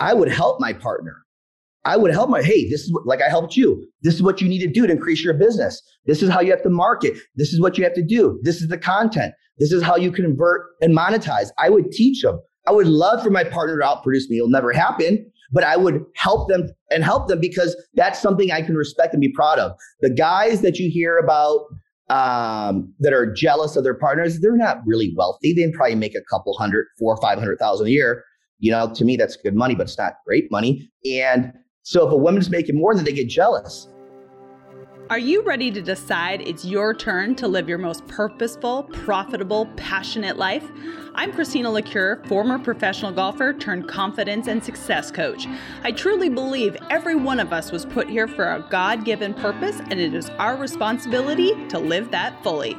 I would help my partner. I would help my, hey, this is what, like I helped you. This is what you need to do to increase your business. This is how you have to market. This is what you have to do. This is the content. This is how you convert and monetize. I would teach them. I would love for my partner to outproduce me. It'll never happen, but I would help them and help them because that's something I can respect and be proud of. The guys that you hear about um, that are jealous of their partners, they're not really wealthy. They probably make a couple hundred, four or five hundred thousand a year. You know, to me, that's good money, but it's not great money. And so if a woman's making more, then they get jealous. Are you ready to decide it's your turn to live your most purposeful, profitable, passionate life? I'm Christina Lecuyer, former professional golfer turned confidence and success coach. I truly believe every one of us was put here for a God given purpose, and it is our responsibility to live that fully.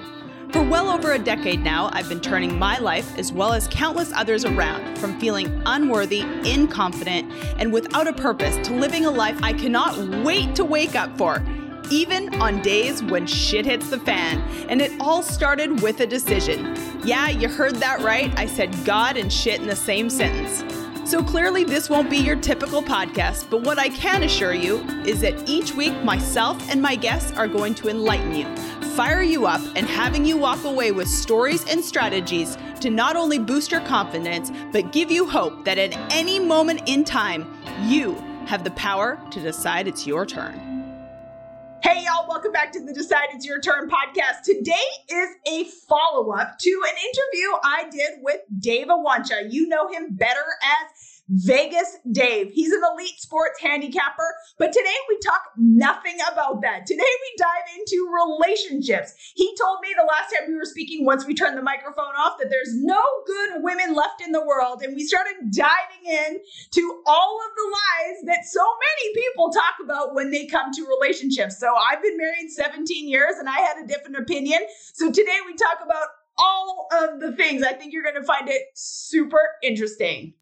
For well over a decade now, I've been turning my life, as well as countless others around, from feeling unworthy, incompetent, and without a purpose to living a life I cannot wait to wake up for even on days when shit hits the fan. And it all started with a decision. Yeah, you heard that right. I said God and shit in the same sentence. So clearly, this won't be your typical podcast, but what I can assure you is that each week, myself and my guests are going to enlighten you, fire you up, and having you walk away with stories and strategies to not only boost your confidence, but give you hope that at any moment in time, you have the power to decide it's your turn. Hey, y'all, welcome back to the Decide It's Your Turn podcast. Today is a follow up to an interview I did with Dave Oancea. You know him better as Vegas Dave. He's an elite sports handicapper, but today we talk nothing about that. Today we dive into relationships. He told me the last time we were speaking, once we turned the microphone off, that there's no good women left in the world. And we started diving in to all of the lies that so many people talk about when they come to relationships. So I've been married 17 years and I had a different opinion. So today we talk about all of the things. I think you're going to find it super interesting.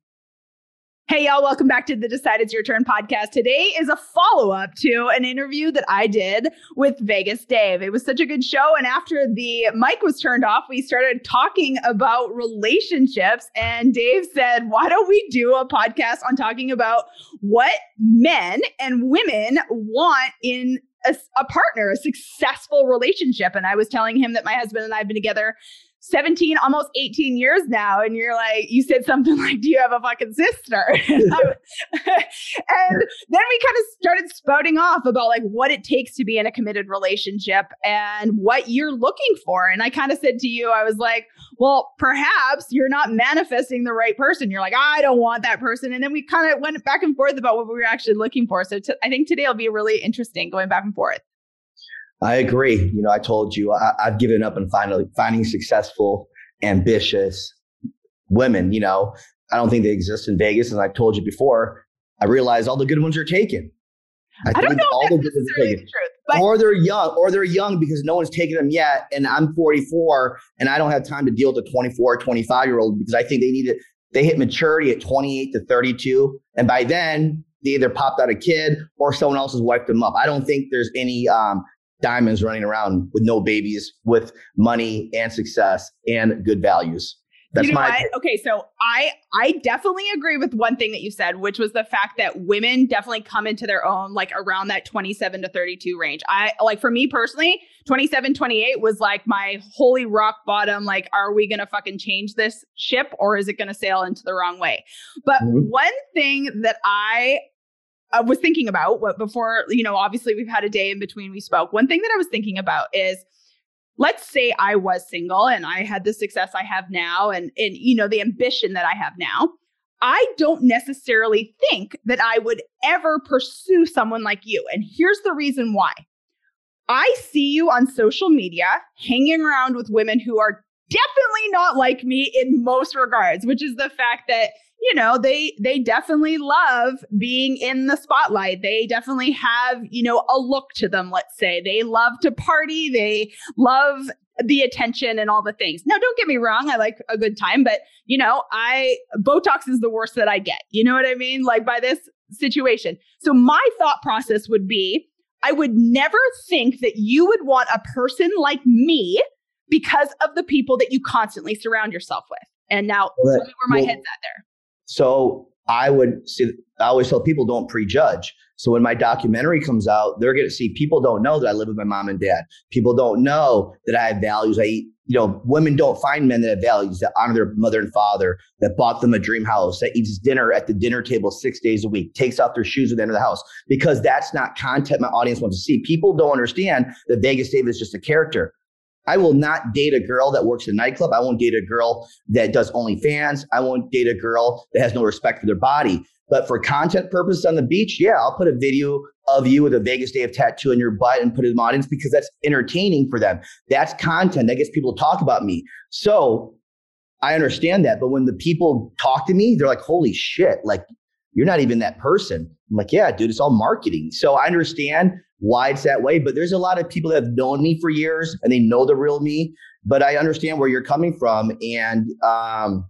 Hey, y'all, welcome back to the Decide It's Your Turn podcast. Today is a follow up to an interview that I did with Vegas Dave. It was such a good show. And after the mic was turned off, we started talking about relationships. And Dave said, Why don't we do a podcast on talking about what men and women want in a, a partner, a successful relationship? And I was telling him that my husband and I have been together 17, almost 18 years now. And you're like, you said something like, Do you have a fucking sister? and, then we kind of started spouting off about like what it takes to be in a committed relationship and what you're looking for. And I kind of said to you, I was like, Well, perhaps you're not manifesting the right person. You're like, I don't want that person. And then we kind of went back and forth about what we were actually looking for. So t- I think today will be really interesting going back and forth. I agree. You know, I told you I, have given up on finally finding successful, ambitious women. You know, I don't think they exist in Vegas. And I've told you before, I realize all the good ones are taken. I, I don't know all the good ones are taken. Truth, or they're young, or they're young because no one's taken them yet. And I'm 44 and I don't have time to deal with a 24 or 25 year old because I think they need it. They hit maturity at 28 to 32. And by then, they either popped out a kid or someone else has wiped them up. I don't think there's any um, diamonds running around with no babies, with money and success and good values. That's you know my what? okay. So I I definitely agree with one thing that you said, which was the fact that women definitely come into their own like around that 27 to 32 range. I like for me personally, 27, 28 was like my holy rock bottom. Like, are we gonna fucking change this ship or is it gonna sail into the wrong way? But mm-hmm. one thing that I I was thinking about what before, you know, obviously we've had a day in between we spoke. One thing that I was thinking about is let's say I was single and I had the success I have now and and you know the ambition that I have now. I don't necessarily think that I would ever pursue someone like you. And here's the reason why. I see you on social media hanging around with women who are definitely not like me in most regards, which is the fact that you know they they definitely love being in the spotlight. They definitely have you know a look to them let's say. They love to party. They love the attention and all the things. Now don't get me wrong i like a good time but you know i botox is the worst that i get. You know what i mean? Like by this situation. So my thought process would be i would never think that you would want a person like me because of the people that you constantly surround yourself with and now well, that, tell me where my well, head's at there so I would see, I always tell people don't prejudge. So when my documentary comes out, they're going to see people don't know that I live with my mom and dad. People don't know that I have values. I eat, you know, women don't find men that have values that honor their mother and father, that bought them a dream house, that eats dinner at the dinner table six days a week, takes off their shoes at the end of the house, because that's not content my audience wants to see. People don't understand that Vegas Dave is just a character. I will not date a girl that works in a nightclub. I won't date a girl that does OnlyFans. I won't date a girl that has no respect for their body. But for content purposes on the beach, yeah, I'll put a video of you with a Vegas Day of tattoo in your butt and put it in the audience because that's entertaining for them. That's content that gets people to talk about me. So I understand that. But when the people talk to me, they're like, holy shit, like you're not even that person. I'm like, yeah, dude, it's all marketing. So I understand why it's that way. But there's a lot of people that have known me for years and they know the real me. But I understand where you're coming from. And um,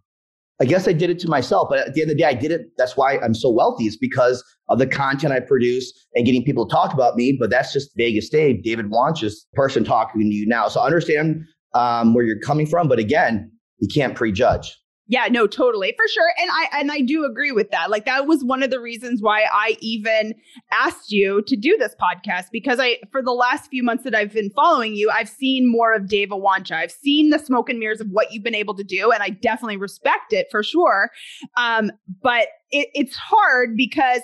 I guess I did it to myself. But at the end of the day, I did it. That's why I'm so wealthy, is because of the content I produce and getting people to talk about me. But that's just Vegas Dave, David Oancea's, person talking to you now. So I understand um, where you're coming from. But again, you can't prejudge. Yeah, no, totally. For sure. And I and I do agree with that. Like that was one of the reasons why I even asked you to do this podcast because I for the last few months that I've been following you, I've seen more of Dave Oancea. I've seen the smoke and mirrors of what you've been able to do and I definitely respect it for sure. Um, but it, it's hard because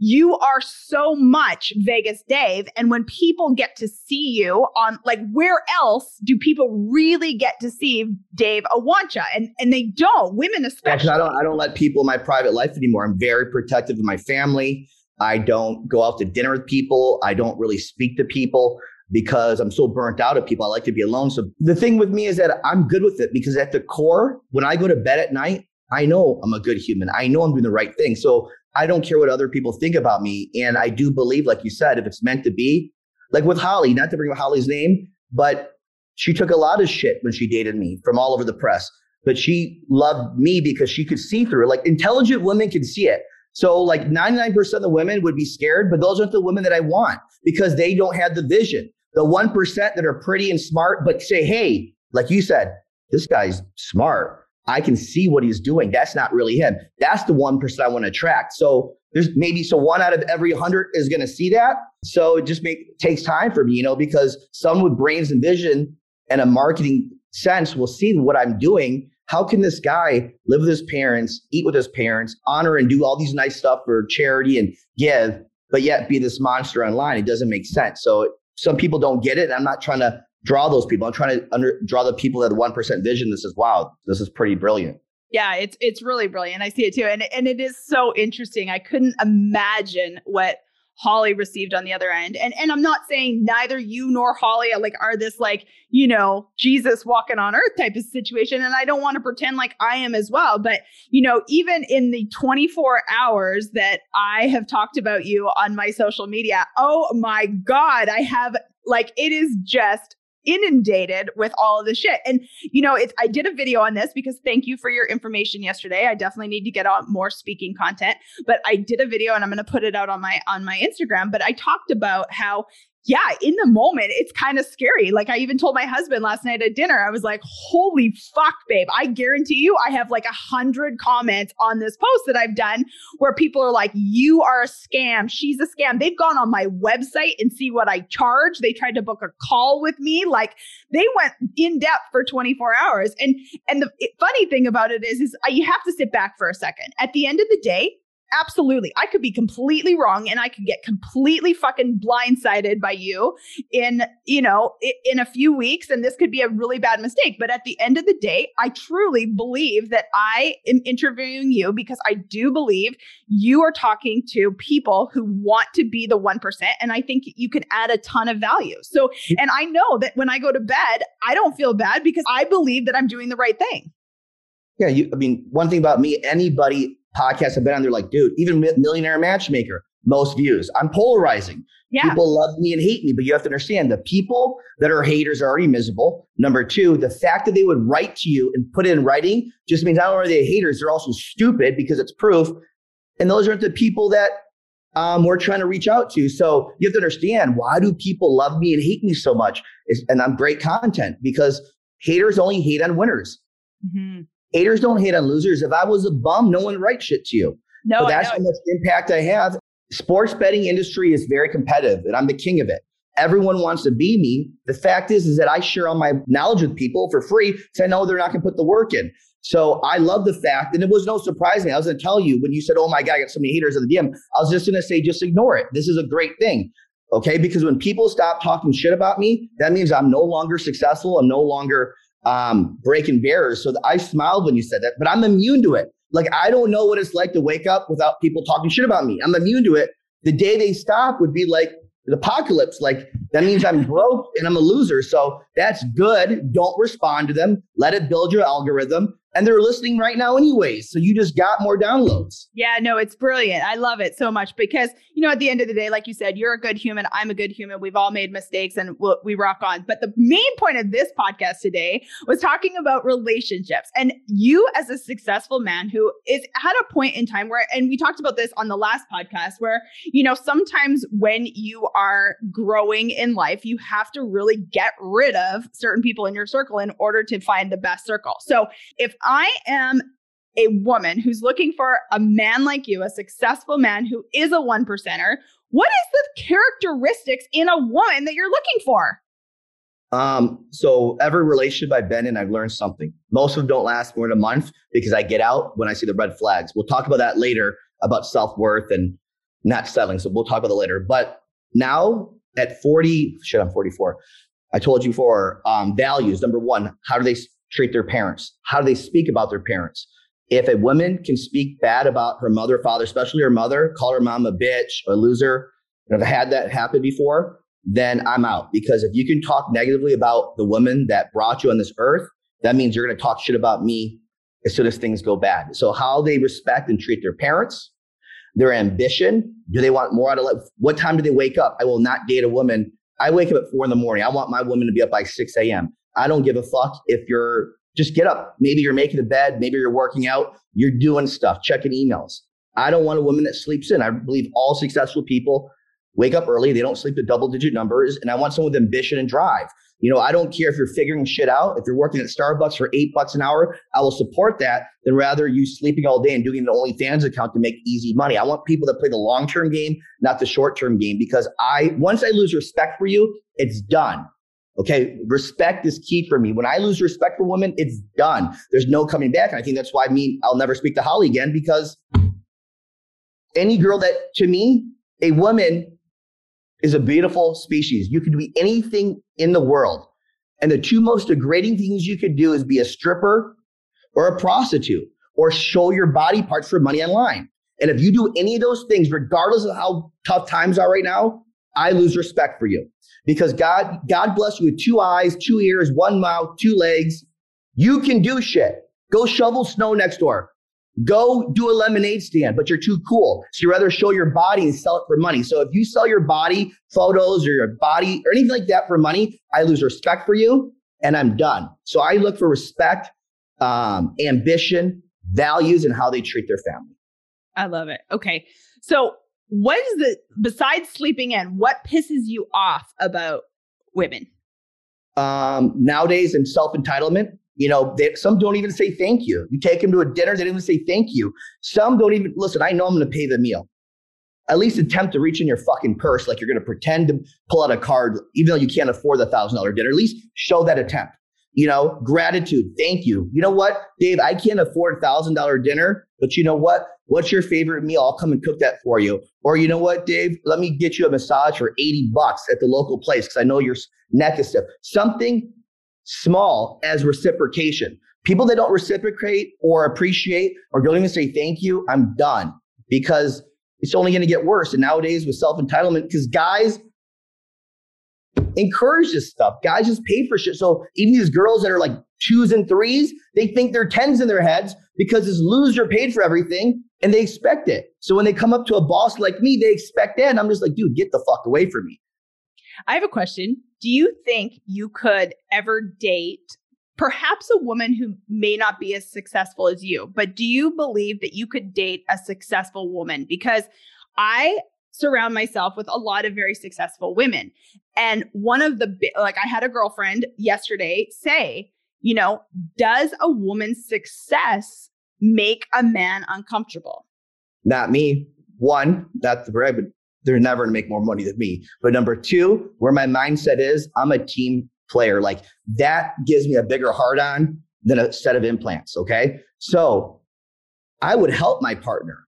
you are so much Vegas Dave. And when people get to see you on like where else do people really get to see Dave Oancea? And and they don't, women especially. Yeah, I don't I don't let people in my private life anymore. I'm very protective of my family. I don't go out to dinner with people. I don't really speak to people because I'm so burnt out of people. I like to be alone. So the thing with me is that I'm good with it because at the core, when I go to bed at night, I know I'm a good human. I know I'm doing the right thing. So I don't care what other people think about me. And I do believe, like you said, if it's meant to be, like with Holly, not to bring up Holly's name, but she took a lot of shit when she dated me from all over the press. But she loved me because she could see through it. Like intelligent women can see it. So like 99% of the women would be scared, but those aren't the women that I want because they don't have the vision. The 1% that are pretty and smart, but say, hey, like you said, this guy's smart. I can see what he's doing. That's not really him. That's the one person I want to attract. So there's maybe so one out of every hundred is going to see that. So it just make, takes time for me, you know, because someone with brains and vision and a marketing sense will see what I'm doing. How can this guy live with his parents, eat with his parents, honor and do all these nice stuff for charity and give, but yet be this monster online? It doesn't make sense. So some people don't get it. I'm not trying to draw those people. I'm trying to under, draw the people that one percent vision. This is wow. This is pretty brilliant. Yeah, it's it's really brilliant. I see it too, and and it is so interesting. I couldn't imagine what Holly received on the other end. And and I'm not saying neither you nor Holly are like are this like, you know, Jesus walking on earth type of situation and I don't want to pretend like I am as well, but you know, even in the 24 hours that I have talked about you on my social media, oh my god, I have like it is just inundated with all of the shit. And you know, it's I did a video on this because thank you for your information yesterday. I definitely need to get on more speaking content, but I did a video and I'm going to put it out on my on my Instagram, but I talked about how yeah, in the moment, it's kind of scary. Like I even told my husband last night at dinner, I was like, holy fuck, babe. I guarantee you, I have like a hundred comments on this post that I've done where people are like, you are a scam. She's a scam. They've gone on my website and see what I charge. They tried to book a call with me. Like they went in depth for 24 hours. And, and the funny thing about it is, is uh, you have to sit back for a second. At the end of the day, absolutely. I could be completely wrong and i could get completely fucking blindsided by you in you know in a few weeks and this could be a really bad mistake. But at the end of the day i truly believe that i am interviewing you because i do believe you are talking to people who want to be the 1% and i think you can add a ton of value. So and i know that when i go to bed i don't feel bad because i believe that i'm doing the right thing. Yeah you, i mean one thing about me anybody podcasts I've been on, they're like, dude, even Millionaire Matchmaker, most views. I'm polarizing. Yeah. People love me and hate me, but you have to understand the people that are haters are already miserable. Number two, the fact that they would write to you and put it in writing just means not only are they haters, they're also stupid because it's proof. And those aren't the people that um, we're trying to reach out to. So you have to understand why do people love me and hate me so much? It's, and I'm great content because haters only hate on winners. Mm-hmm. Haters don't hate on losers. If I was a bum, no one would write shit to you. No, but that's how much impact I have. Sports betting industry is very competitive, and I'm the king of it. Everyone wants to be me. The fact is, is that I share all my knowledge with people for free because I know they're not going to put the work in. So I love the fact, and it was no surprise me. I was going to tell you when you said, "Oh my God, I got so many haters in the DM." I was just going to say, just ignore it. This is a great thing, okay? Because when people stop talking shit about me, that means I'm no longer successful. I'm no longer um, breaking barriers. So I smiled when you said that, but I'm immune to it. Like I don't know what it's like to wake up without people talking shit about me. I'm immune to it. The day they stop would be like the apocalypse. Like that means I'm broke and I'm a loser. So that's good. Don't respond to them. Let it build your algorithm and they're listening right now anyways so you just got more downloads. Yeah no it's brilliant. I love it so much because you know at the end of the day like you said you're a good human i'm a good human we've all made mistakes and we'll, we rock on. But the main point of this podcast today was talking about relationships and you as a successful man who is at a point in time where and we talked about this on the last podcast where you know sometimes when you are growing in life you have to really get rid of certain people in your circle in order to find the best circle. So if I am a woman who's looking for a man like you, a successful man who is a one percenter, what is the characteristics in a woman that you're looking for? Um, so every relationship I've been in, I've learned something. Most of them don't last more than a month because I get out when I see the red flags. We'll talk about that later about self-worth and not settling. So we'll talk about that later. But now at 40, shit, I'm 44. I told you before, um, values. Number one, how do they treat their parents? How do they speak about their parents? If a woman can speak bad about her mother, father, especially her mother, call her mom a bitch, a loser, and I've had that happen before, then I'm out. Because if you can talk negatively about the woman that brought you on this earth, that means you're going to talk shit about me as soon as things go bad. So how they respect and treat their parents, their ambition, do they want more out of life? What time do they wake up? I will not date a woman. I wake up at four in the morning. I want my woman to be up by 6 a.m. I don't give a fuck if you're just get up. Maybe you're making a bed, maybe you're working out, you're doing stuff, checking emails. I don't want a woman that sleeps in. I believe all successful people wake up early, they don't sleep to double digit numbers, and I want someone with ambition and drive. You know, I don't care if you're figuring shit out. If you're working at Starbucks for eight bucks an hour, I will support that than rather you sleeping all day and doing an OnlyFans account to make easy money. I want people that play the long term game, not the short term game, because I once I lose respect for you, it's done. Okay. Respect is key for me. When I lose respect for women, it's done. There's no coming back. And I think that's why I mean I'll never speak to Holly again because any girl that to me, a woman is a beautiful species. You could be anything in the world. And the two most degrading things you could do is be a stripper or a prostitute or show your body parts for money online. And if you do any of those things, regardless of how tough times are right now, I lose respect for you because God, God bless you with two eyes, two ears, one mouth, two legs. You can do shit. Go shovel snow next door. Go do a lemonade stand, but you're too cool. So you rather show your body and sell it for money. So if you sell your body photos or your body or anything like that for money, I lose respect for you and I'm done. So I look for respect, um, ambition, values, and how they treat their family. I love it. Okay. So what is the besides sleeping in what pisses you off about women? Um nowadays in self-entitlement you know they, some don't even say thank you. You take them to a dinner they don't even say thank you. Some don't even listen i know i'm going to pay the meal. At least attempt to reach in your fucking purse like you're going to pretend to pull out a card even though you can't afford the thousand dollar dinner at least show that attempt. You know gratitude thank you. You know what dave i can't afford a thousand dollar dinner but you know what What's your favorite meal? I'll come and cook that for you. Or you know what, Dave? Let me get you a massage for 80 bucks at the local place because I know your neck is stiff. Something small as reciprocation. People that don't reciprocate or appreciate or don't even say thank you, I'm done because it's only going to get worse. And nowadays with self entitlement, because guys encourage this stuff, guys just pay for shit. So even these girls that are like twos and threes, they think they're tens in their heads because this loser paid for everything and they expect it. So when they come up to a boss like me, they expect that. And I'm just like, dude, get the fuck away from me. I have a question. Do you think you could ever date perhaps a woman who may not be as successful as you, but do you believe that you could date a successful woman? Because I surround myself with a lot of very successful women. And one of the, like, I had a girlfriend yesterday say, you know, does a woman's success make a man uncomfortable? Not me. One, that's the brag, but they're never gonna make more money than me. But number two, where my mindset is, I'm a team player. Like that gives me a bigger heart on than a set of implants. Okay. So I would help my partner.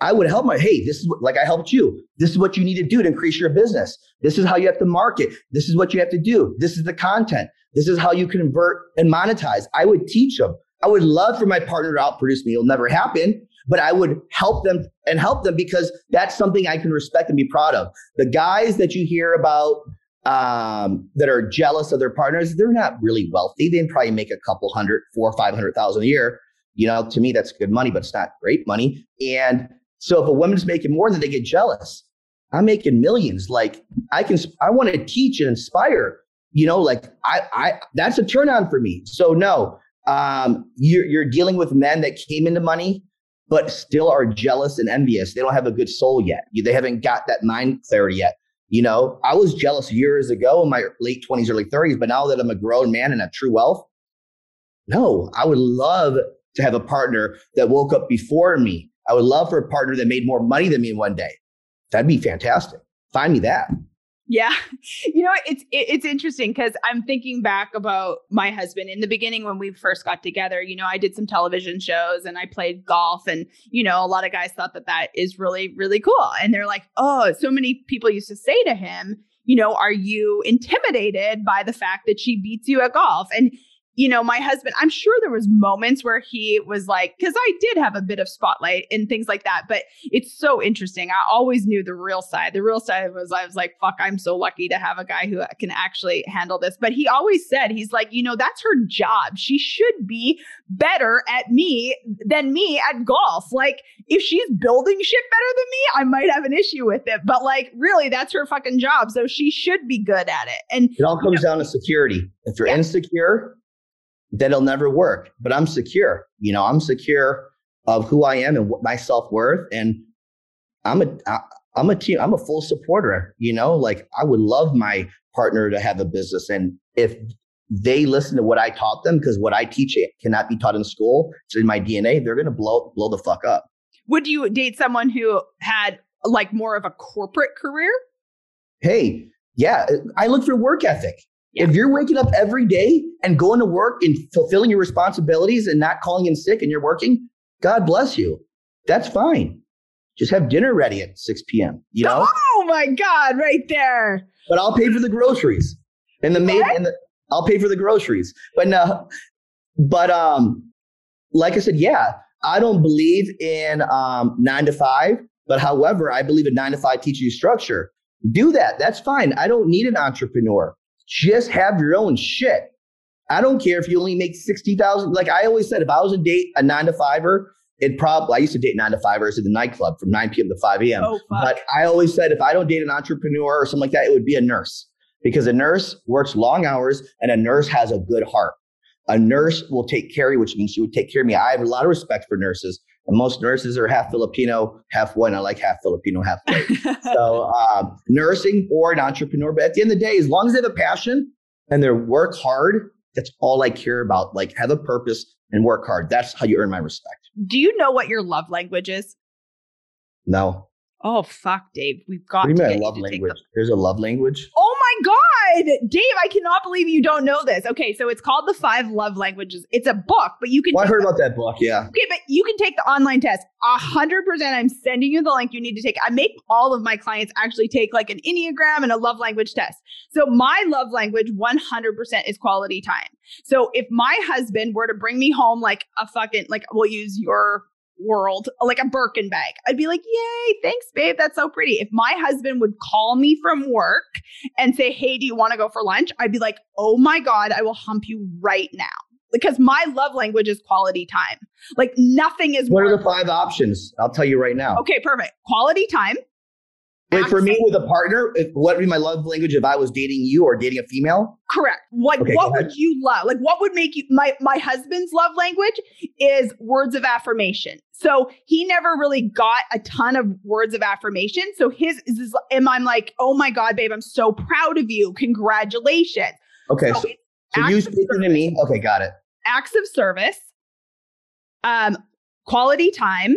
I would help my, hey, this is what, like I helped you. This is what you need to do to increase your business. This is how you have to market. This is what you have to do. This is the content. This is how you convert and monetize. I would teach them. I would love for my partner to outproduce me. It'll never happen, but I would help them and help them because that's something I can respect and be proud of. The guys that you hear about um, that are jealous of their partners, they're not really wealthy. They probably make a couple hundred, four or five hundred thousand a year. You know, to me, that's good money, but it's not great money. And so if a woman's making more, then they get jealous. I'm making millions. Like I can, I want to teach and inspire. You know, like I, I, that's a turn on for me. So no, um, you're, you're dealing with men that came into money, but still are jealous and envious. They don't have a good soul yet. They haven't got that mind clarity yet. You know, I was jealous years ago in my late 20s, early 30s, but now that I'm a grown man and have true wealth, no, I would love to have a partner that woke up before me. I would love for a partner that made more money than me in one day. That'd be fantastic. Find me that. Yeah. You know, it's it's interesting because I'm thinking back about my husband in the beginning when we first got together. You know, I did some television shows and I played golf and you know, a lot of guys thought that that is really really cool. And they're like, "Oh, so many people used to say to him, you know, are you intimidated by the fact that she beats you at golf?" And you know, my husband, I'm sure there was moments where he was like, because I did have a bit of spotlight and things like that, but it's so interesting. I always knew the real side. The real side was I was like, fuck, I'm so lucky to have a guy who can actually handle this. But he always said, he's like, you know, that's her job. She should be better at me than me at golf. Like, if she's building shit better than me, I might have an issue with it. But like, really, that's her fucking job. So she should be good at it. And it all comes you know, down to security. If you're yeah. insecure, that it'll never work. But I'm secure. You know, I'm secure of who I am and what my self worth. And I'm a I, I'm a team. I'm a full supporter. You know, like I would love my partner to have a business, and if they listen to what I taught them, because what I teach cannot be taught in school. It's in my DNA. They're gonna blow blow the fuck up. Would you date someone who had like more of a corporate career? Hey, yeah, I look for work ethic. Yeah. If you're waking up every day and going to work and fulfilling your responsibilities and not calling in sick and you're working, God bless you. That's fine. Just have dinner ready at 6 p.m. You know? Oh my God, right there. But I'll pay for the groceries. And the maid and the I'll pay for the groceries. But no, but um, like I said, yeah, I don't believe in um nine to five, but however, I believe in nine to five teaching you structure. Do that. That's fine. I don't need an entrepreneur. Just have your own shit. I don't care if you only make 60,000. Like I always said, if I was a date a nine to fiver, it probably, I used to date nine to fivers at the nightclub from 9 p.m. to 5 a.m. Oh, but I always said, if I don't date an entrepreneur or something like that, it would be a nurse because a nurse works long hours and a nurse has a good heart. A nurse will take care of you, which means she would take care of me. I have a lot of respect for nurses. And most nurses are half Filipino, half white. I like half Filipino, half white. so um, nursing or an entrepreneur. But at the end of the day, as long as they have a passion and they work hard, that's all I care about. Like have a purpose and work hard. That's how you earn my respect. Do you know what your love language is? No. Oh fuck, Dave. We've got do you mean love language. The- There's a love language. Oh my god, Dave! I cannot believe you don't know this. Okay, so it's called the Five Love Languages. It's a book, but you can. Well, I heard the- about that book. Yeah. Okay, but you can take the online test. A hundred percent. I'm sending you the link. You need to take. I make all of my clients actually take like an enneagram and a love language test. So my love language, 100 percent, is quality time. So if my husband were to bring me home like a fucking like, we'll use your world, like a Birkin bag. I'd be like, yay, thanks, babe. That's so pretty. If my husband would call me from work and say, hey, do you want to go for lunch? I'd be like, oh my God, I will hump you right now. Because my love language is quality time. Like nothing is. What are the five options? I'll tell you right now. Okay, perfect. Quality time. Wait, for me with a partner, if, what would be my love language if I was dating you or dating a female? Correct. Like okay, what would you love? Like what would make you my my husband's love language is words of affirmation. So he never really got a ton of words of affirmation. So his is and I'm like, oh my God, babe, I'm so proud of you. Congratulations. Okay. So, so, you speaking to me. Okay, got it. Acts of service, um, quality time,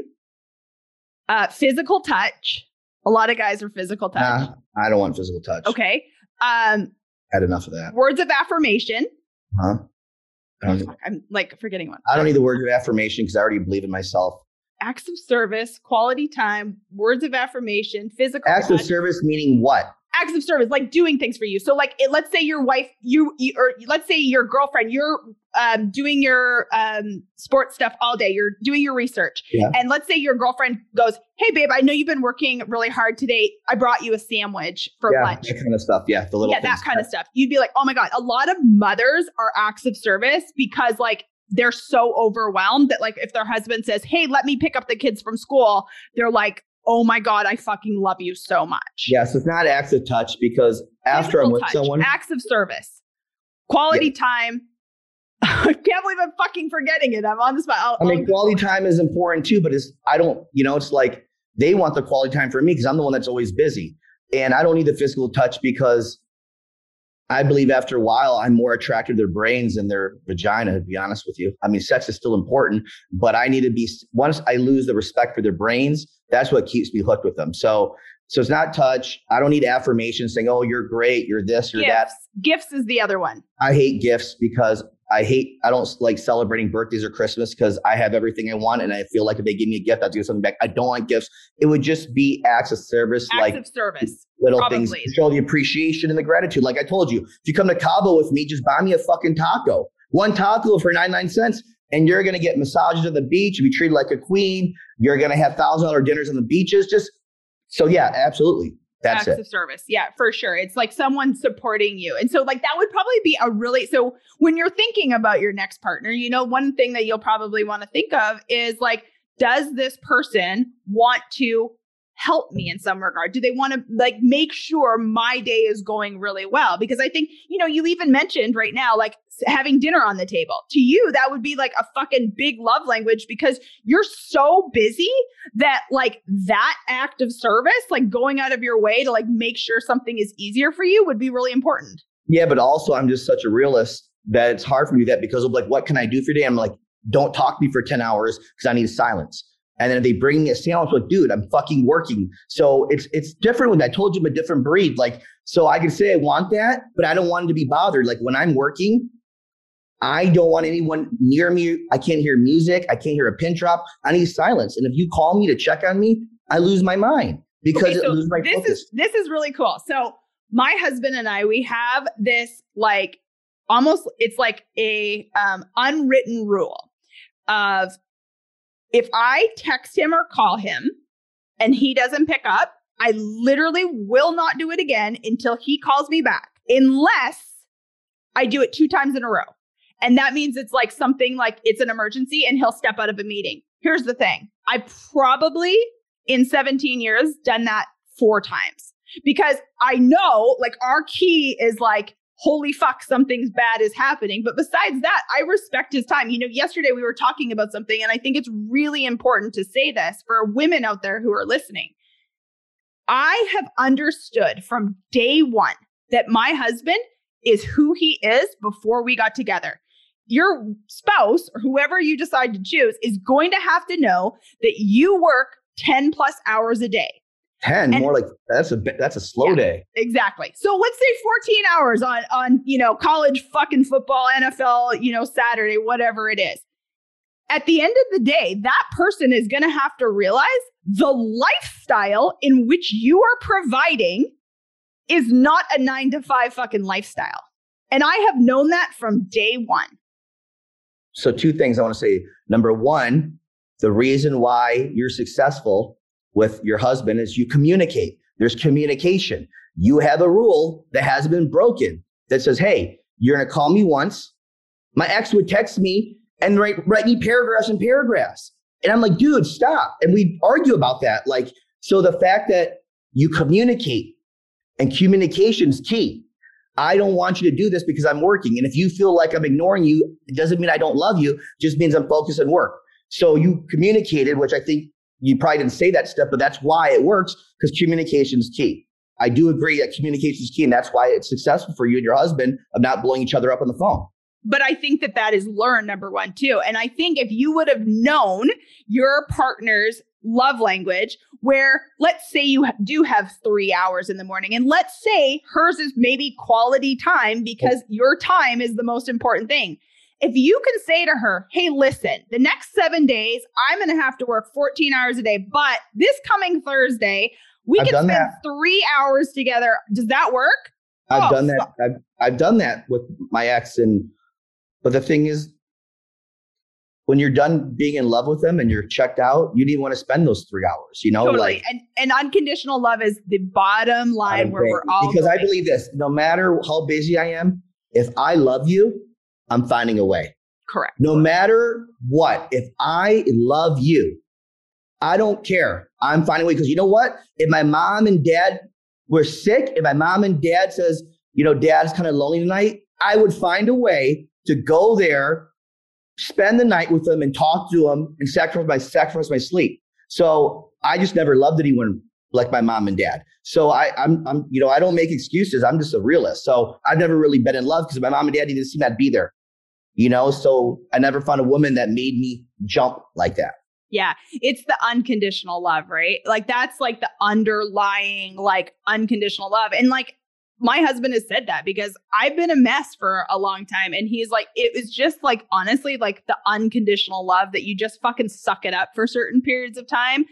Uh, physical touch. A lot of guys are physical touch. Nah, I don't want physical touch. Okay. Um, Had enough of that. words of affirmation. Huh? I don't, Fuck, I'm like forgetting one. I don't need the word of affirmation because I already believe in myself. Acts of service, quality time, words of affirmation, physical Acts of service meaning what? Acts of service, like doing things for you. So, like, it, let's say your wife, you, you, or let's say your girlfriend, you're um, doing your um, sports stuff all day. You're doing your research, Yeah. and let's say your girlfriend goes, "Hey, babe, I know you've been working really hard today. I brought you a sandwich for yeah, lunch." that kind of stuff. Yeah, the little Yeah, that kind of stuff. You'd be like, "Oh my god!" A lot of mothers are acts of service because, like. They're so overwhelmed that, like, if their husband says, Hey, let me pick up the kids from school, they're like, Oh my God, I fucking love you so much. Yes, it's not acts of touch because after I'm with touch, someone, acts of service, quality time. I can't believe I'm fucking forgetting it. I'm on the spot. I'll- I mean, quality time is important too, but it's I don't, you know, it's like they want the quality time for me because I'm the one that's always busy, and I don't need the physical touch because I believe after a while I'm more attracted to their brains than their vagina. To be honest with you, I mean, sex is still important, but I need to be once I lose the respect for their brains, that's what keeps me hooked with them. So, so it's not touch. I don't need affirmation saying, "Oh, you're great, you're this, you're that." gifts. Gifts is the other one. I hate gifts because I hate I don't like celebrating birthdays or Christmas because I have everything I want and I feel like if they give me a gift, I have to give something back. I don't like gifts. It would just be acts of service, Acts like of service. little probably. things to show the appreciation and the gratitude. Like I told you, if you come to Cabo with me, just buy me a fucking taco. One taco for 99 cents. And you're gonna get massages on the beach, be treated like a queen. You're gonna have thousand dollar dinners on the beaches. Just so yeah, absolutely. That's acts it. of service. Yeah, for sure. It's like someone supporting you. And so like that would probably be a really so when you're thinking about your next partner, you know, one thing that you'll probably want to think of is like does this person want to help me in some regard? Do they want to like make sure my day is going really well? Because I think, you know, you even mentioned right now like having dinner on the table. To you that would be like a fucking big love language because you're so busy that like that act of service, like going out of your way to like make sure something is easier for you would be really important. Yeah, but also I'm just such a realist that it's hard for me that because of like, what can I do for you? I'm like, don't talk to me for 10 hours because I need silence. And then if they bring me a sandwich, like, dude, I'm fucking working. So it's it's different when I told you I'm a different breed. Like, so I can say I want that, but I don't want to be bothered. Like when I'm working, I don't want anyone near me. I can't hear music. I can't hear a pin drop. I need silence. And if you call me to check on me, I lose my mind because Okay, it so loses my this focus. is this is really cool. So my husband and I, we have this like almost it's like a um, unwritten rule of if I text him or call him and he doesn't pick up, I literally will not do it again until he calls me back, unless I do it two times in a row. And that means it's like something like it's an emergency and he'll step out of a meeting. Here's the thing I probably in 17 years done that four times because I know like our key is like, holy fuck, something's bad is happening. But besides that, I respect his time. You know, yesterday we were talking about something, and I think it's really important to say this for women out there who are listening. I have understood from day one that my husband is who he is before we got together. Your spouse or whoever you decide to choose is going to have to know that you work 10 plus hours a day. 10, and- more like that's a that's a slow Yeah. day. Exactly. So let's say 14 hours on on, you know, college fucking football, NFL, you know, Saturday, whatever it is. At the end of the day, that person is going to have to realize the lifestyle in which you are providing is not a 9 to 5 fucking lifestyle. And I have known that from day 1. So, two things I want to say. Number one, the reason why you're successful with your husband is you communicate. There's communication. You have a rule that hasn't been broken that says, hey, you're going to call me once. My ex would text me and write, write me paragraphs and paragraphs. And I'm like, dude, stop. And we argue about that. Like, so the fact that you communicate and communication's key. I don't want you to do this because I'm working. And if you feel like I'm ignoring you, it doesn't mean I don't love you, just means I'm focused on work. So you communicated, which I think you probably didn't say that step, but that's why it works because communication is key. I do agree that communication is key, and that's why it's successful for you and your husband of not blowing each other up on the phone. but I think that that is learned number one too. And I think if you would have known your partner's love language, where let's say you do have three hours in the morning, and let's say hers is maybe quality time because your time is the most important thing. If you can say to her, hey, listen, the next seven days, I'm going to have to work 14 hours a day, but this coming Thursday, we I've can spend that. three hours together. Does that work? I've oh, done that. I've, I've done that with my ex. And, but the thing is, when you're done being in love with them and you're checked out, you didn't want to spend those three hours, you know? Totally. Like, and, and unconditional love is the bottom line where we're all. Because going. I believe this no matter how busy I am, if I love you, I'm finding a way. Correct. No matter what, if I love you, I don't care. I'm finding a way because you know what? If my mom and dad were sick, if my mom and dad says, you know, dad's kind of lonely tonight, I would find a way to go there spend the night with them and talk to them and sacrifice my sacrifice my sleep. So I just never loved anyone like my mom and dad. So I, I'm, I'm, you know, I don't make excuses. I'm just a realist. So I've never really been in love because my mom and dad didn't seem to be there. You know, so I never found a woman that made me jump like that. Yeah, it's the unconditional love, right? Like that's like the underlying like unconditional love. And like my husband has said that because I've been a mess for a long time. And he's like, it was just like, honestly, like the unconditional love that you just fucking suck it up for certain periods of time.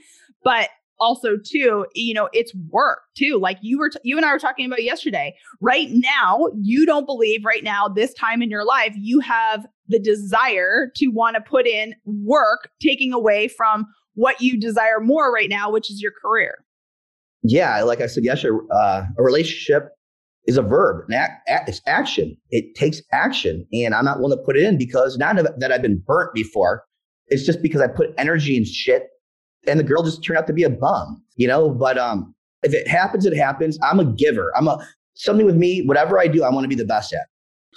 But also, too, you know, it's work too. Like you were, t- you and I were talking about yesterday. Right now, you don't believe right now, this time in your life, you have the desire to want to put in work, taking away from what you desire more right now, which is your career. Yeah, like I said yesterday, uh, a relationship is a verb. An act, it's action. It takes action. And I'm not willing to put it in because not that I've been burnt before. It's just because I put energy in shit and the girl just turned out to be a bum, you know? But um, if it happens, it happens. I'm a giver. I'm a, something with me, whatever I do, I want to be the best at.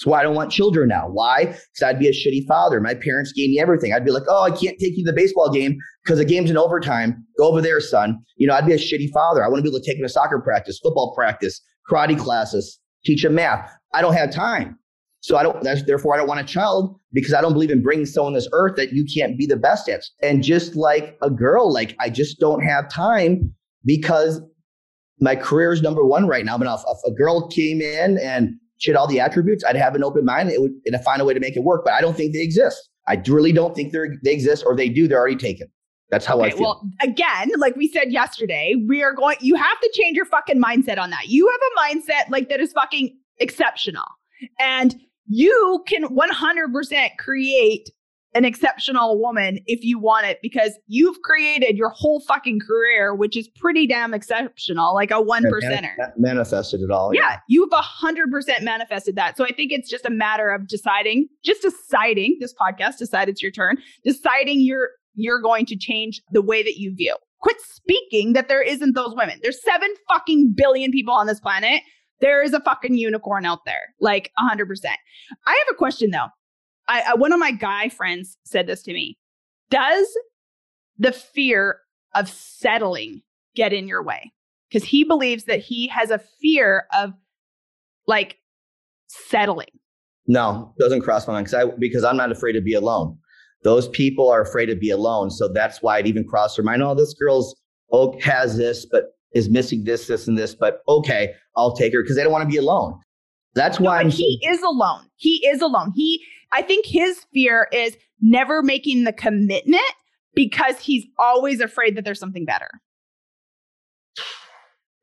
Why I don't want children now. Why? Because I'd be a shitty father. My parents gave me everything. I'd be like, oh, I can't take you to the baseball game because the game's in overtime. Go over there, son. You know, I'd be a shitty father. I want to be able to take him to soccer practice, football practice, karate classes, teach them math. I don't have time. So I don't, that's, therefore, I don't want a child because I don't believe in bringing someone this earth that you can't be the best at. And just like a girl, like I just don't have time because my career is number one right now. But if, if a girl came in and she had all the attributes, I'd have an open mind it would, and find a way to make it work. But I don't think they exist. I really don't think they they exist or they do, they're already taken. That's how okay, I feel. Well, again, like we said yesterday, we are going, you have to change your fucking mindset on that. You have a mindset like that is fucking exceptional. And you can 100% create an exceptional woman if you want it because you've created your whole fucking career, which is pretty damn exceptional, like a one percenter. manifested it all. Yeah, yeah. you've a hundred percent manifested that. So I think it's just a matter of deciding, just deciding. This podcast decide it's your turn. Deciding your you're going to change the way that you view. Quit speaking that there isn't those women. There's seven fucking billion people on this planet. There is a fucking unicorn out there, like 100%. I have a question though. I, I one of my guy friends said this to me. Does the fear of settling get in your way? Because he believes that he has a fear of like settling. No, doesn't cross my mind because I because I'm not afraid to be alone. Those people are afraid to be alone. So that's why it even crossed her mind. Oh, this girl's oh, has this, but is missing this, this, and this. But okay, I'll take her because they don't want to be alone. That's why no, he is alone. He is alone. He, I think his fear is never making the commitment because he's always afraid that there's something better.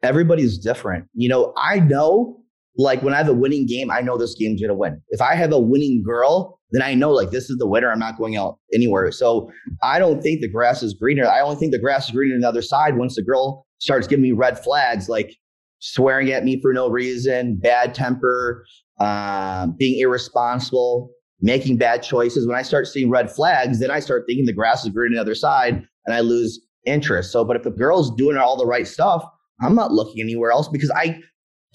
Everybody's different. You know, I know like when I have a winning game, I know this game's gonna win. If I have a winning girl, then I know like this is the winner. I'm not going out anywhere. So I don't think the grass is greener. I only think the grass is greener on the other side once the girl starts giving me red flags, like swearing at me for no reason, bad temper, uh, being irresponsible, making bad choices. When I start seeing red flags, then I start thinking the grass is greener on the other side, and I lose interest. So, but if the girl's doing all the right stuff, I'm not looking anywhere else because I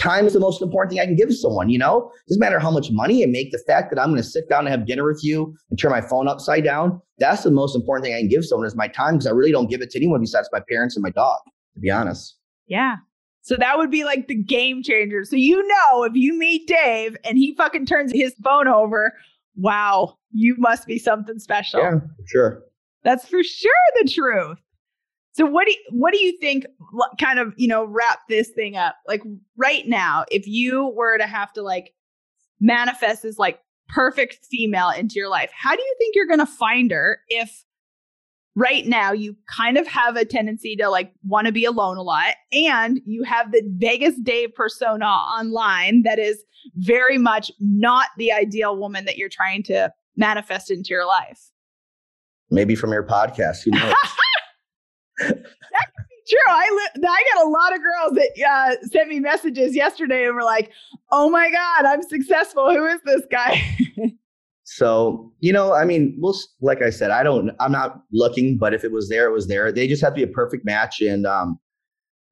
time is the most important thing I can give someone, you know? Doesn't matter how much money I make, the fact that I'm going to sit down and have dinner with you and turn my phone upside down, that's the most important thing I can give someone is my time because I really don't give it to anyone besides my parents and my dog, to be honest. Yeah. So that would be like the game changer. So you know if you meet Dave and he fucking turns his phone over Wow, you must be something special. Yeah, for sure. That's for sure the truth. So what do you, what do you think kind of, you know, wrap this thing up? Like right now, if you were to have to like manifest this like perfect female into your life, how do you think you're going to find her if right now you kind of have a tendency to like want to be alone a lot and you have the Vegas Dave persona online that is very much not the ideal woman that you're trying to manifest into your life. Maybe from your podcast, who knows? that could be true. I li- I got a lot of girls that uh, sent me messages yesterday and were like, "Oh my god, I'm successful. Who is this guy?" So, you know, I mean, we'll, like I said, I don't, I'm not looking, but if it was there, it was there. They just have to be a perfect match and um,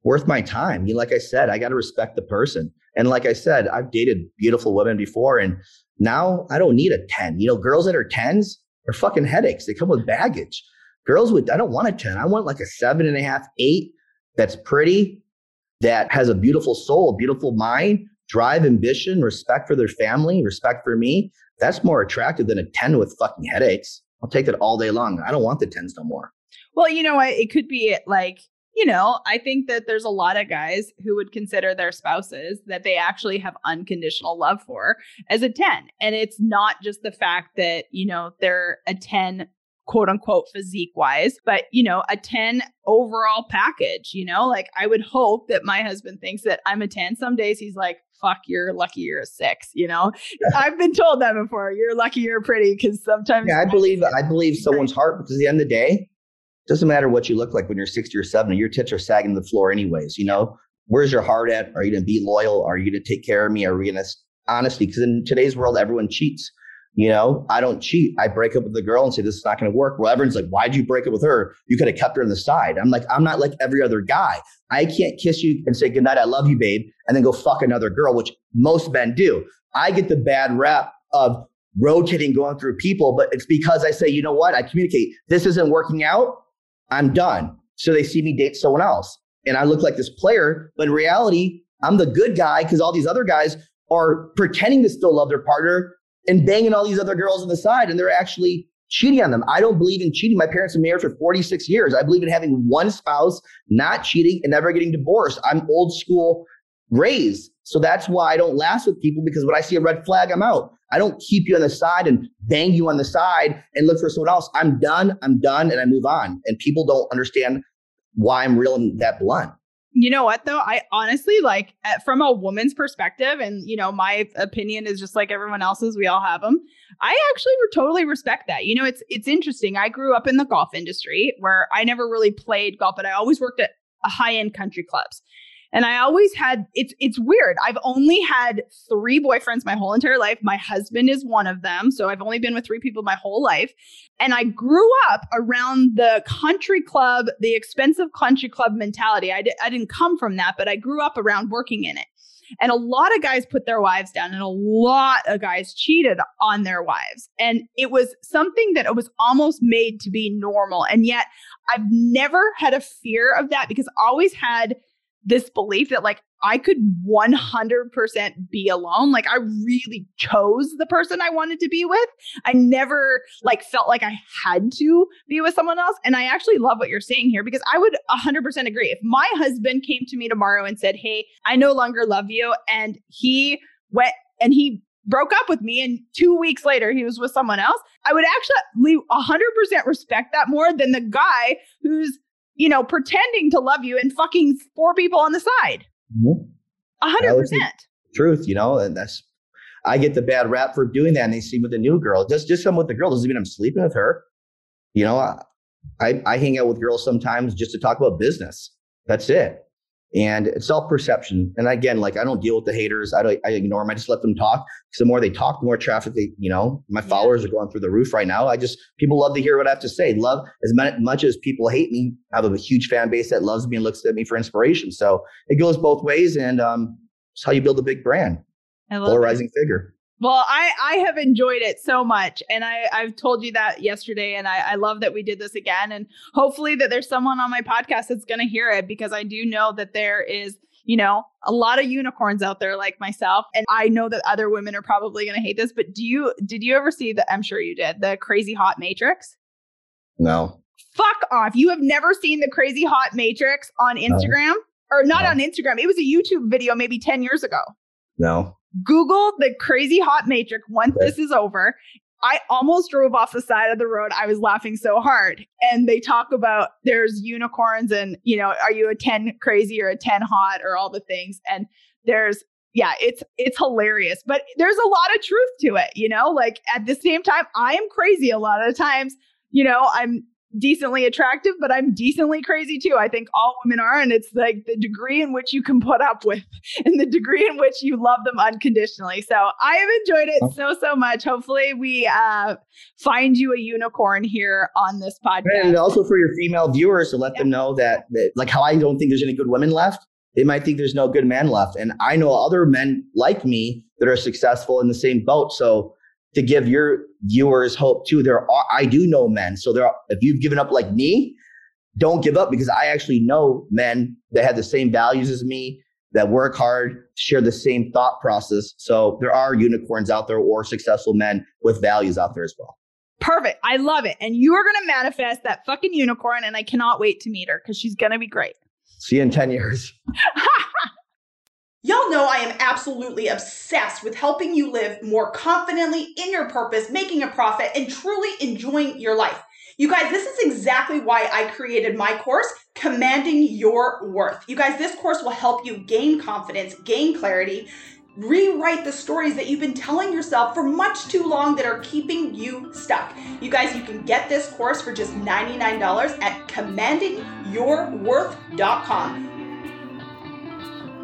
worth my time. You know, like I said, I got to respect the person. And like I said, I've dated beautiful women before and now I don't need a 10. You know, girls that are 10s are fucking headaches. They come with baggage. Girls with, I don't want a 10. I want like a seven and a half, eight that's pretty, that has a beautiful soul, beautiful mind, drive, ambition, respect for their family, respect for me. That's more attractive than a 10 with fucking headaches. I'll take that all day long. I don't want the 10s no more. Well, you know, it could be like, you know, I think that there's a lot of guys who would consider their spouses that they actually have unconditional love for as a 10. And it's not just the fact that, you know, they're a 10 quote unquote physique wise, but you know, a 10 overall package, you know, like I would hope that my husband thinks that I'm a 10. Some days he's like, fuck, you're lucky you're a six, you know? I've been told that before. You're lucky you're pretty because sometimes. Yeah, I believe, I believe someone's heart because at the end of the day, doesn't matter what you look like when you're 60 or 70, your tits are sagging to the floor anyways, you know? Where's your heart at? Are you going to be loyal? Are you going to take care of me? Are we going to, honestly, because in today's world, everyone cheats. You know, I don't cheat. I break up with the girl and say, this is not going to work. Well, everyone's like, why'd you break up with her? You could have kept her on the side. I'm like, I'm not like every other guy. I can't kiss you and say, goodnight, I love you, babe, and then go fuck another girl, which most men do. I get the bad rap of rotating, going through people, but it's because I say, you know what? I communicate, this isn't working out. I'm done. So they see me date someone else. And I look like this player, but in reality, I'm the good guy because all these other guys are pretending to still love their partner and banging all these other girls on the side, and they're actually cheating on them. I don't believe in cheating. My parents have been married for 46 years. I believe in having one spouse, not cheating, and never getting divorced. I'm old school raised. So that's why I don't last with people because when I see a red flag, I'm out. I don't keep you on the side and bang you on the side and look for someone else. I'm done. I'm done. And I move on. And people don't understand why I'm real and that blunt you know what though? I honestly like eh, from a woman's perspective and you know my opinion is just like everyone else's we all have them i actually totally respect that. You know it's it's interesting i grew up in the golf industry where i never really played golf but i always worked at uh, high end country clubs and I always had it's it's weird. I've only had 3 boyfriends my whole entire life. My husband is one of them. So I've only been with 3 people my whole life. And I grew up around the country club, the expensive country club mentality. I—I didn't come from that, but I grew up around working in it. And a lot of guys put their wives down, and a lot of guys cheated on their wives. And it was something that it was almost made to be normal. And yet, I've never had a fear of that because I always had this belief that like I could 100% be alone. Like I really chose the person I wanted to be with. I never like felt like I had to be with someone else. And I actually love what you're saying here because I would 100% agree. If my husband came to me tomorrow and said, "Hey, I no longer love you," and he went and he broke up with me and 2 weeks later he was with someone else, I would actually 100% respect that more than the guy who's you know, pretending to love you and fucking four people on the side. Mm-hmm. A hundred percent. Truth, you know, and that's I get the bad rap for doing that, and they see with the new girl. Just just some with the girl doesn't mean I'm sleeping with her. You know, I I hang out with girls sometimes just to talk about business. That's it and it's self-perception. And again like i don't deal with the haters. I don't i ignore them i just let them talk. Because the more they talk the more traffic they you know my followers yeah. are going through the roof right now. I just people love to hear what i have to say. Love as much as people hate me i have a huge fan base that loves me and looks at me for inspiration. So it goes both ways and um it's how you build a big brand. Polarizing it. figure well, I, I have enjoyed it so much. And I, I've told you that yesterday. And I, I love that we did this again. And hopefully that there's someone on my podcast that's going to hear it because I do know that there is, you know, a lot of unicorns out there like myself. And I know that other women are probably going to hate this, but do you, did you ever see the, I'm sure you did, the crazy hot matrix? No. Fuck off. You have never seen the crazy hot matrix on Instagram no. or not no. on Instagram. It was a YouTube video maybe 10 years ago. No. Google the crazy hot matrix once this is over. I almost drove off the side of the road. I was laughing so hard. And they talk about there's unicorns and, you know, are you a 10 crazy or a 10 hot or all the things. And there's, yeah, it's it's hilarious. But there's a lot of truth to it, you know? Like at the same time, I am crazy a lot of times. You know, I'm decently attractive, but I'm decently crazy too. I think all women are. And it's like the degree in which you can put up with and the degree in which you love them unconditionally. So I have enjoyed it so, so much. Hopefully we uh, find you a unicorn here on this podcast. And also for your female viewers to let yeah. them know that, that, like how I don't think there's any good women left. They might think there's no good man left. And I know other men like me that are successful in the same boat. So to give your viewers hope too. There are, I do know men. So there are, if you've given up like me, don't give up because I actually know men that have the same values as me, that work hard, share the same thought process. So there are unicorns out there or successful men with values out there as well. Perfect. I love it. And you are going to manifest that fucking unicorn. And I cannot wait to meet her because she's going to be great. See you in 10 years. Y'all know I am absolutely obsessed with helping you live more confidently in your purpose, making a profit, and truly enjoying your life. You guys, this is exactly why I created my course, Commanding Your Worth. You guys, this course will help you gain confidence, gain clarity, rewrite the stories that you've been telling yourself for much too long that are keeping you stuck. You guys, you can get this course for just $99 at commandingyourworth.com.